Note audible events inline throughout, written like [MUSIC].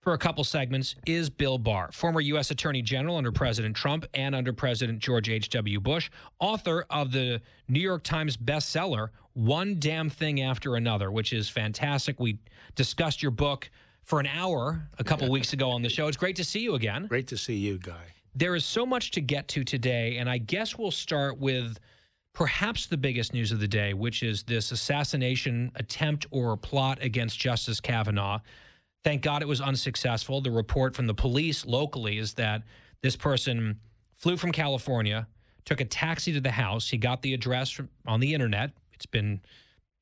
for a couple segments is Bill Barr, former U.S. Attorney General under President Trump and under President George H.W. Bush, author of the New York Times bestseller, One Damn Thing After Another, which is fantastic. We discussed your book for an hour a couple weeks ago on the show. It's great to see you again. Great to see you, Guy. There is so much to get to today, and I guess we'll start with perhaps the biggest news of the day, which is this assassination attempt or plot against Justice Kavanaugh. Thank God it was unsuccessful. The report from the police locally is that this person flew from California, took a taxi to the house. He got the address from, on the internet. It's been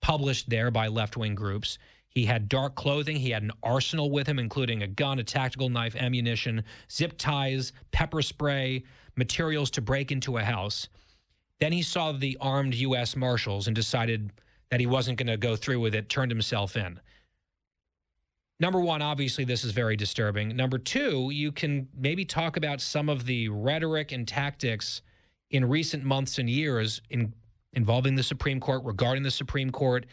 published there by left wing groups. He had dark clothing. He had an arsenal with him, including a gun, a tactical knife, ammunition, zip ties, pepper spray, materials to break into a house. Then he saw the armed U.S. Marshals and decided that he wasn't going to go through with it, turned himself in. Number one, obviously, this is very disturbing. Number two, you can maybe talk about some of the rhetoric and tactics in recent months and years in, involving the Supreme Court, regarding the Supreme Court.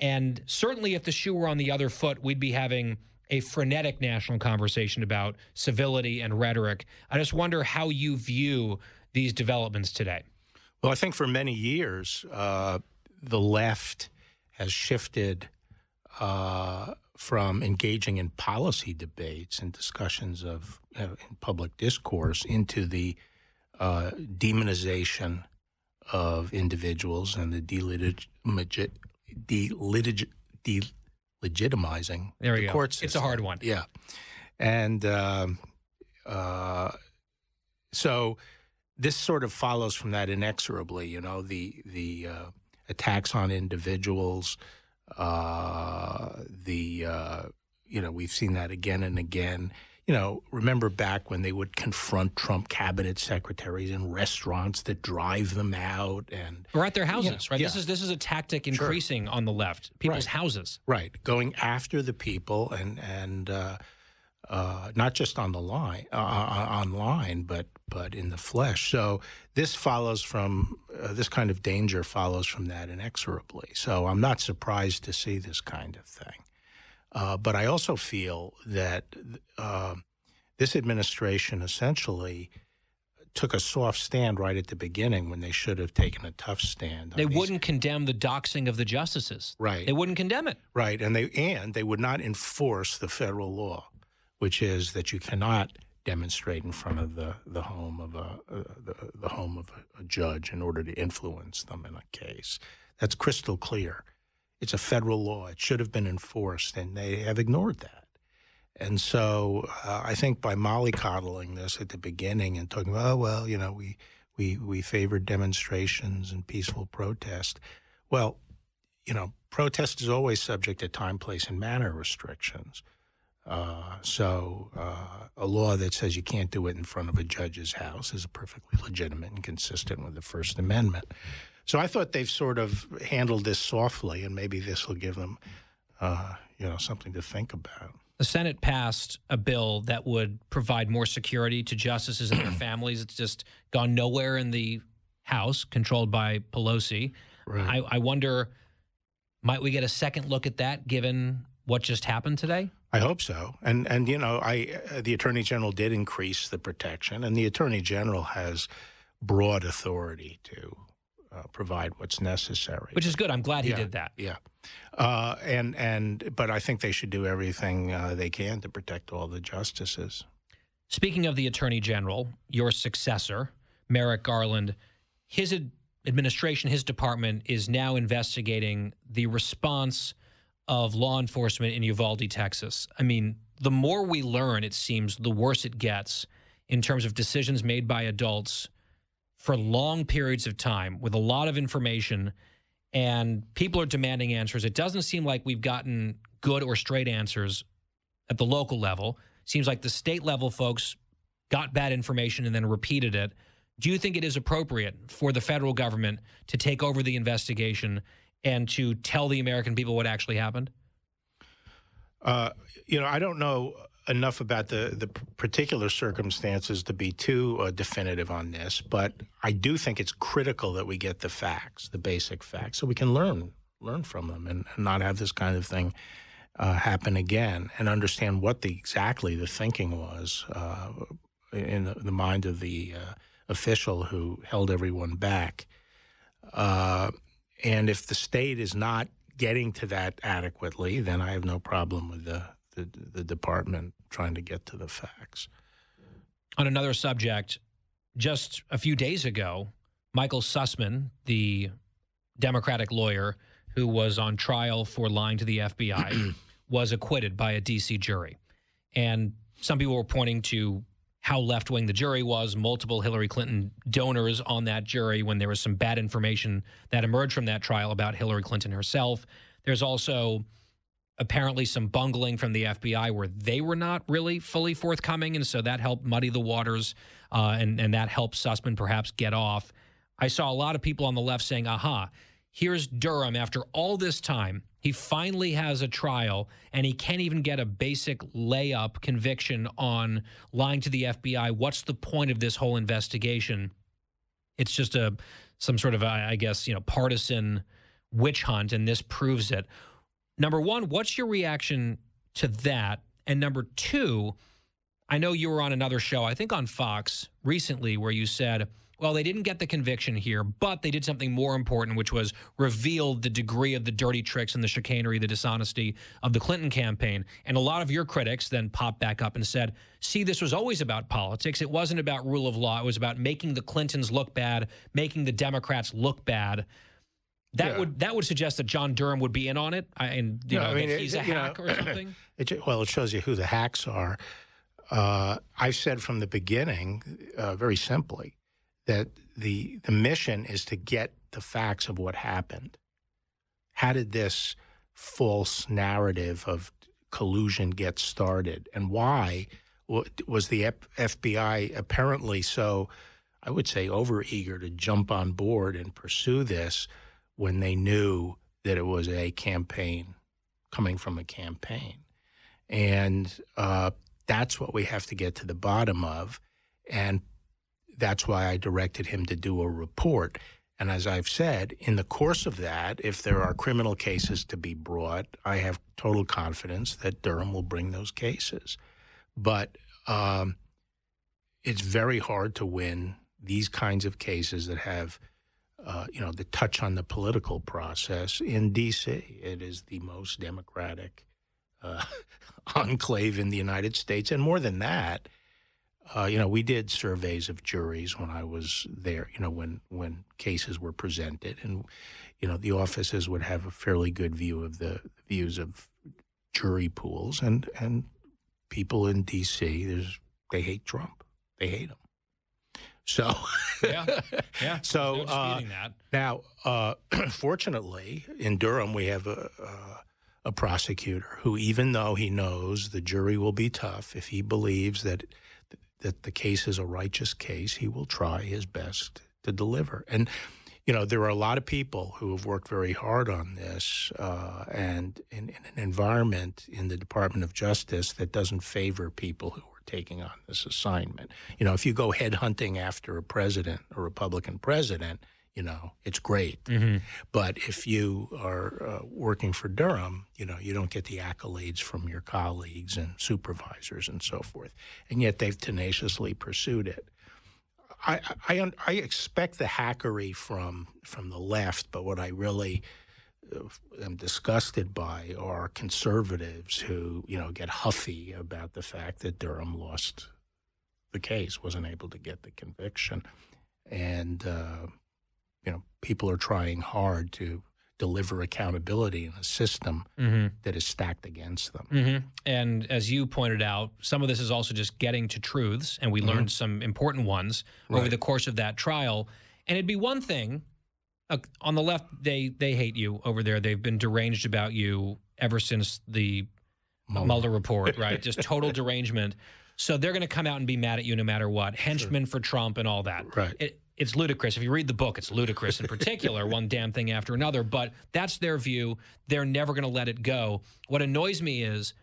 And certainly, if the shoe were on the other foot, we'd be having a frenetic national conversation about civility and rhetoric. I just wonder how you view these developments today. Well, I think for many years, uh, the left has shifted uh, from engaging in policy debates and discussions of uh, in public discourse into the uh, demonization of individuals and the delitig- delitig- delegitimizing there we the go. court system. It's a hard one. Yeah, and um, uh, so this sort of follows from that inexorably. You know, the the uh, attacks on individuals, uh, the uh, you know we've seen that again and again. You know, remember back when they would confront Trump cabinet secretaries in restaurants that drive them out and Or at their houses, Yeah, right? yeah. This is this is a tactic increasing on the left. People's Right. houses. right going after the people and and uh, uh, not just on the line uh, uh, online but but in the flesh. So this follows from uh, this kind of danger follows from that inexorably. So i'm not surprised to see this kind of thing. Uh, but i also feel that uh, this administration essentially took a soft stand right at the beginning when they should have taken a tough stand They wouldn't condemn the doxing of the justices. right. They wouldn't condemn it. Right, and they and they would not enforce the federal law, which is that you cannot demonstrate in front of the, the home of a uh, the, the home of a, judge in order to influence them in a case. That's crystal clear. It's a federal law. It should have been enforced, and they have ignored that. And so uh, I think by mollycoddling this at the beginning and talking about, oh well, you know, we we we favored demonstrations and peaceful protest. Well, you know, protest is always subject to time, place, and manner restrictions. Uh, so uh, a law that says you can't do it in front of a judge's house is perfectly legitimate and consistent with the First Amendment. So I thought they've sort of handled this softly, and maybe this will give them, uh, you know, something to think about. The Senate passed a bill that would provide more security to justices and their [CLEARS THROAT] families. It's just gone nowhere in the House, controlled by Pelosi. Right. I, I wonder, might we get a second look at that given what just happened today? I hope so. And and you know, I uh, the attorney general did increase the protection, and the attorney general has broad authority to uh, provide what's necessary. Which is good. I'm glad he Yeah, did that. Yeah, uh, and and but I think they should do everything uh, they can to protect all the justices. Speaking of the attorney general, your successor, Merrick Garland, his ad- administration, his department is now investigating the response of law enforcement in Uvalde, Texas. I mean, the more we learn, it seems, the worse it gets in terms of decisions made by adults for long periods of time with a lot of information and people are demanding answers. It doesn't seem like we've gotten good or straight answers at the local level. Seems like the state level folks got bad information and then repeated it. Do you think it is appropriate for the federal government to take over the investigation and to tell the American people what actually happened? Uh, you know, I don't know enough about the, the particular circumstances to be too uh, definitive on this, but I do think it's critical that we get the facts, the basic facts, so we can learn learn from them and, and not have this kind of thing uh, happen again, and understand what the exactly the thinking was uh, in the, the, mind of the uh, official who held everyone back. And if the state is not getting to that adequately, then I have no problem with the the, the department trying to get to the facts. On another subject, just a few days ago, Michael Sussmann, the Democratic lawyer who was on trial for lying to the FBI, [CLEARS THROAT] was acquitted by a D.C. jury. And some people were pointing to how left wing the jury was, multiple Hillary Clinton donors on that jury when there was some bad information that emerged from that trial about Hillary Clinton herself. There's also apparently some bungling from the FBI where they were not really fully forthcoming. And so that helped muddy the waters uh, and, and that helped Sussmann perhaps get off. I saw a lot of people on the left saying, aha, here's Durham after all this time. He finally has a trial and he can't even get a basic layup conviction on lying to the FBI. What's the point of this whole investigation? It's just a some sort of, I guess, you know, partisan witch hunt, and this proves it number one, what's your reaction to that? And number two, I know you were on another show, I think on Fox recently, where you said, well, they didn't get the conviction here, but they did something more important, which was revealed the degree of the dirty tricks and the chicanery, the dishonesty of the Clinton campaign. And a lot of your critics then popped back up and said, see, this was always about politics. It wasn't about rule of law. It was about making the Clintons look bad, making the Democrats look bad. That yeah. would that would suggest that John Durham would be in on it, and you know, I mean, he's it, a hack know, or [CLEARS THROAT] something. It, well, it shows you who the hacks are. Uh, I've said from the beginning, uh, very simply, that the the mission is to get the facts of what happened. How did this false narrative of collusion get started, and why was the FBI apparently so? I would say overeager to jump on board and pursue this when they knew that it was a campaign coming from a campaign. And uh, that's what we have to get to the bottom of. And that's why I directed him to do a report. And as I've said, in the course of that, if there are criminal cases to be brought, I have total confidence that Durham will bring those cases. But um, it's very hard to win these kinds of cases that have uh, you know, the touch on the political process in D.C. It is the most democratic uh, [LAUGHS] enclave in the United States, and more than that, uh, you know, we did surveys of juries when I was there. You know, when when cases were presented, and you know, the offices would have a fairly good view of the views of jury pools, and and people in D.C. There's they hate Trump. They hate him. So, yeah, [LAUGHS] yeah. So no uh, now, uh, [CLEARS THROAT] fortunately, in Durham, we have a, a, prosecutor who, even though he knows the jury will be tough, if he believes that that the case is a righteous case, he will try his best to deliver. And you know, there are a lot of people who have worked very hard on this, uh, and in, in, an environment in the Department of Justice that doesn't favor people who are taking on this assignment. You know, if you go headhunting after a president, a Republican president, you know, it's great. Mm-hmm. But if you are uh, working for Durham, you know, you don't get the accolades from your colleagues and supervisors and so forth. And yet they've tenaciously pursued it. I, I, I expect the hackery from from the left, but what I really am disgusted by are conservatives who, you know, get huffy about the fact that Durham lost the case, wasn't able to get the conviction. And, uh, you know, people are trying hard to deliver accountability in a system mm-hmm. that is stacked against them. Mm-hmm. And as you pointed out, some of this is also just getting to truths, and we mm-hmm. learned some important ones right. over the course of that trial. And it'd be one thing uh, on the left, they they hate you over there. They've been deranged about you ever since the Mueller, Mueller report, [LAUGHS] right? Just total derangement. So they're going to come out and be mad at you no matter what. Henchmen for Trump and all that. Right. It, it's ludicrous. If you read the book, it's ludicrous in particular, one damn thing after another. But that's their view. They're never going to let it go. What annoys me is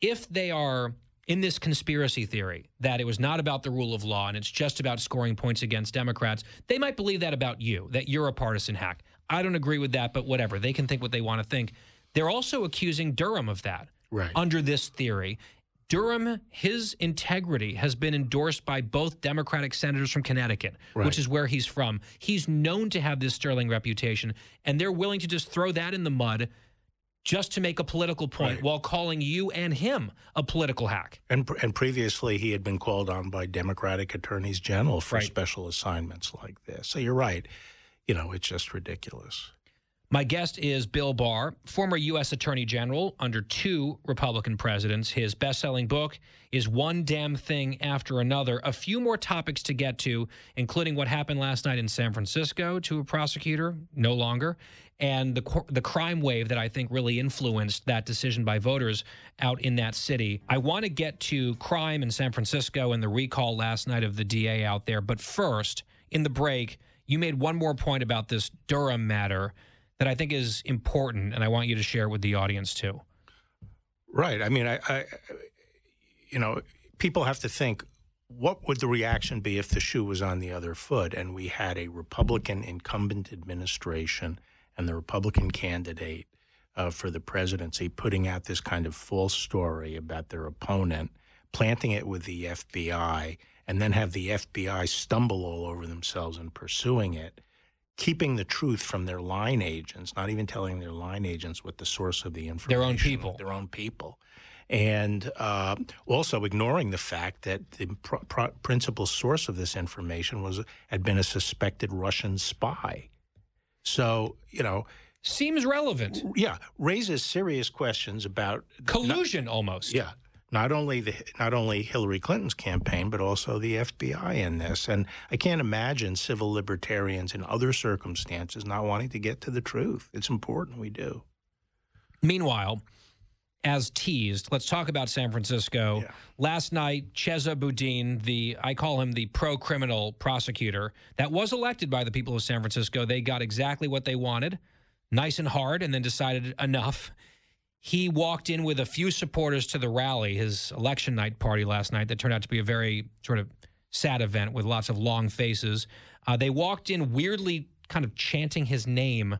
if they are in this conspiracy theory that it was not about the rule of law and it's just about scoring points against Democrats, they might believe that about you, that you're a partisan hack. I don't agree with that, but whatever. They can think what they want to think. They're also accusing Durham of that Right. under this theory. Durham, his integrity has been endorsed by both Democratic senators from Connecticut, Right. which is where he's from. He's known to have this sterling reputation, and they're willing to just throw that in the mud just to make a political point Right. while calling you and him a political hack. And, and previously, he had been called on by Democratic attorneys general for Right. special assignments like this. So you're right. You know, it's just ridiculous. My guest is Bill Barr, former U.S. Attorney General under two Republican presidents. His best selling book is One Damn Thing After Another. A few more topics to get to, including what happened last night in San Francisco to a prosecutor, no longer, and the, the crime wave that I think really influenced that decision by voters out in that city. I want to get to crime in San Francisco and the recall last night of the DA out there. But first, in the break, you made one more point about this Durham matter that I think is important, and I want you to share it with the audience too. Right. I mean, I, I, you know, people have to think what would the reaction be if the shoe was on the other foot and we had a Republican incumbent administration and the Republican candidate uh, for the presidency putting out this kind of false story about their opponent, planting it with the FBI, and then have the FBI stumble all over themselves in pursuing it keeping the truth from their line agents, not even telling their line agents what the source of the information. Their own people. Their own people. And uh, also ignoring the fact that the pr- pr- principal source of this information was had been a suspected Russian spy. So you know, Seems relevant. yeah, raises serious questions about Collusion almost. yeah, not only the not only Hillary Clinton's campaign, but also the FBI in this. And I can't imagine civil libertarians in other circumstances not wanting to get to the truth. It's important we do. Meanwhile, as teased, let's talk about San Francisco. Yeah. Last night, Chesa Boudin, the I call him the pro-criminal prosecutor that was elected by the people of San Francisco, they got exactly what they wanted, nice and hard, and then decided enough. He walked in with a few supporters to the rally, his election night party last night, that turned out to be a very sort of sad event with lots of long faces. Uh, they walked in weirdly kind of chanting his name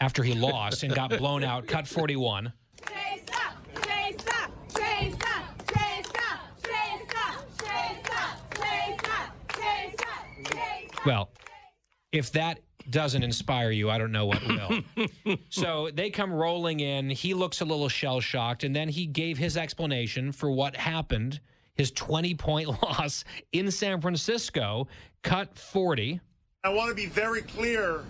after he lost and got blown out, cut 41. Well, if that doesn't inspire you, I don't know what will. [LAUGHS] so they come rolling in. He looks a little shell shocked, and then he gave his explanation for what happened his 20 point [LAUGHS] loss in San Francisco, cut 40. I want to be very clear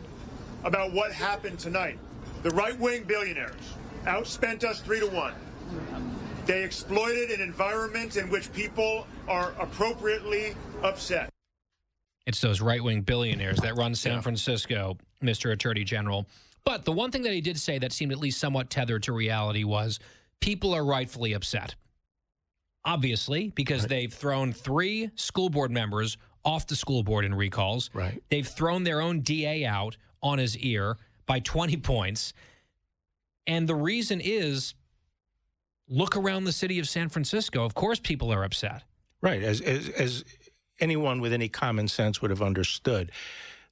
about what happened tonight. The right wing billionaires outspent us three to one. They exploited an environment in which people are appropriately upset. It's those right wing billionaires that run San Francisco, Mr. Attorney General. But the one thing that he did say that seemed at least somewhat tethered to reality was people are rightfully upset. Obviously, because they've thrown three school board members off the school board in recalls. Right. They've thrown their own DA out on his ear by 20 points. And the reason is look around the city of San Francisco. Of course, people are upset. Right, as as as anyone with any common sense would have understood.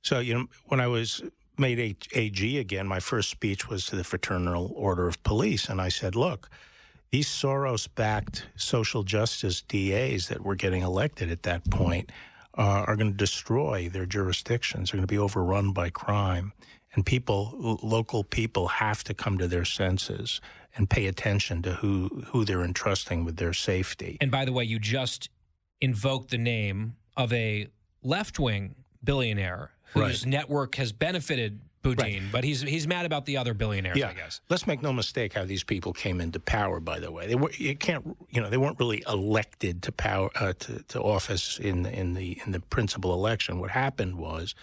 So you know, when I was made AG again, my first speech was to the Fraternal Order of Police, and I said, "Look, these Soros-backed social justice DAs that were getting elected at that point uh, are going to destroy their jurisdictions. They're going to be overrun by crime, and people, local people, have to come to their senses." And pay attention to who, who they're entrusting with their safety. And by the way, you just invoked the name of a left wing billionaire whose Right. network has benefited Boudin, but he's he's mad about the other billionaires, I guess. Let's make no mistake how these people came into power. By the way, they were you can't you know they weren't really elected to power uh, to, to office in in the in the principal election. What happened was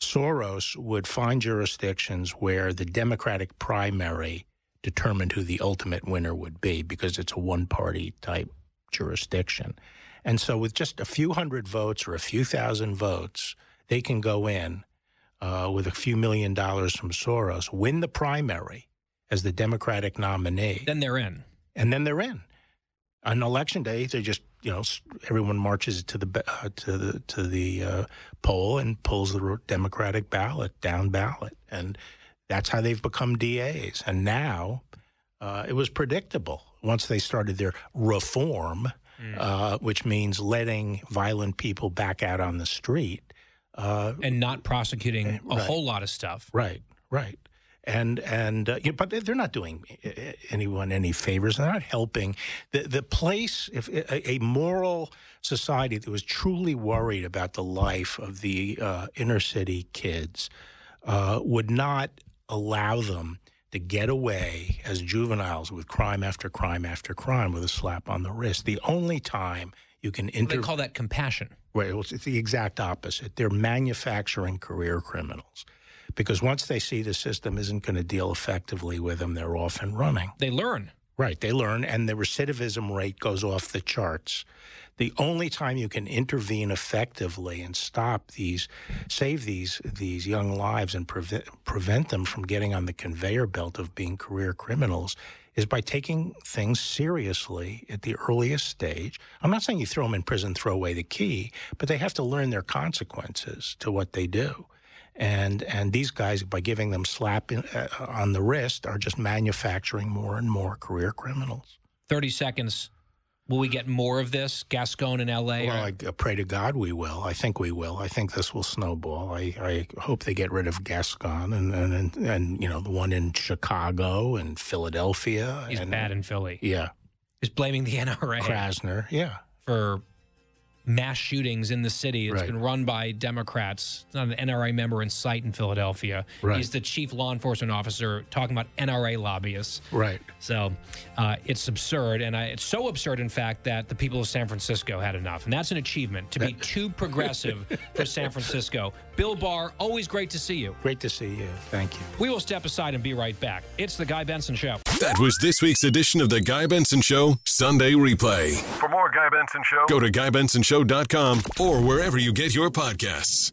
Soros would find jurisdictions where the Democratic primary determined who the ultimate winner would be because it's a one party type jurisdiction. And so, with just a few hundred votes or a few thousand votes, they can go in uh, with a few million dollars from Soros, win the primary as the Democratic nominee. Then they're in. And then they're in. On election day, they just you know everyone marches to the uh, to the to the uh, poll and pulls the Democratic ballot down ballot, and that's how they've become DAs. And now uh, it was predictable once they started their reform, mm. uh, which means letting violent people back out on the street. Uh, and not prosecuting a right. whole lot of stuff. Right, right. And and uh, you know, but they're not doing anyone any favors. They're not helping the the place. If a, a moral society that was truly worried about the life of the uh, inner city kids uh, would not allow them to get away as juveniles with crime after crime after crime with a slap on the wrist. The only time you can inter- they call that compassion. Right, it's the exact opposite. They're manufacturing career criminals because once they see the system isn't going to deal effectively with them, they're off and running. They learn. Right, they learn, and the recidivism rate goes off the charts. The only time you can intervene effectively and stop these, save these these young lives and prevent prevent them from getting on the conveyor belt of being career criminals is by taking things seriously at the earliest stage. I'm not saying you throw them in prison, throw away the key, but they have to learn their consequences to what they do and and these guys by giving them slap in, uh, on the wrist are just manufacturing more and more career criminals. 30 seconds. Will we get more of this gascon in la well or? i pray to god we will. I think we will. I think this will snowball. I, I hope they get rid of gascon and, and and, and you know the one in chicago and philadelphia he's and, bad in philly. Yeah. He's blaming the nra krasner. Yeah. for mass shootings in the city. It's right. been run by Democrats. It's not an NRA member in sight in Philadelphia. Right. He's the chief law enforcement officer talking about NRA lobbyists. Right. So uh, it's absurd. And I, it's so absurd, in fact, that the people of San Francisco had enough. And that's an achievement to be too progressive for San Francisco. Bill Barr, always great to see you. Great to see you. Thank you. We will step aside and be right back. It's The Guy Benson Show. That was this week's edition of The Guy Benson Show Sunday Replay. For more Guy Benson Show, go to GuyBensonShow.com or wherever you get your podcasts.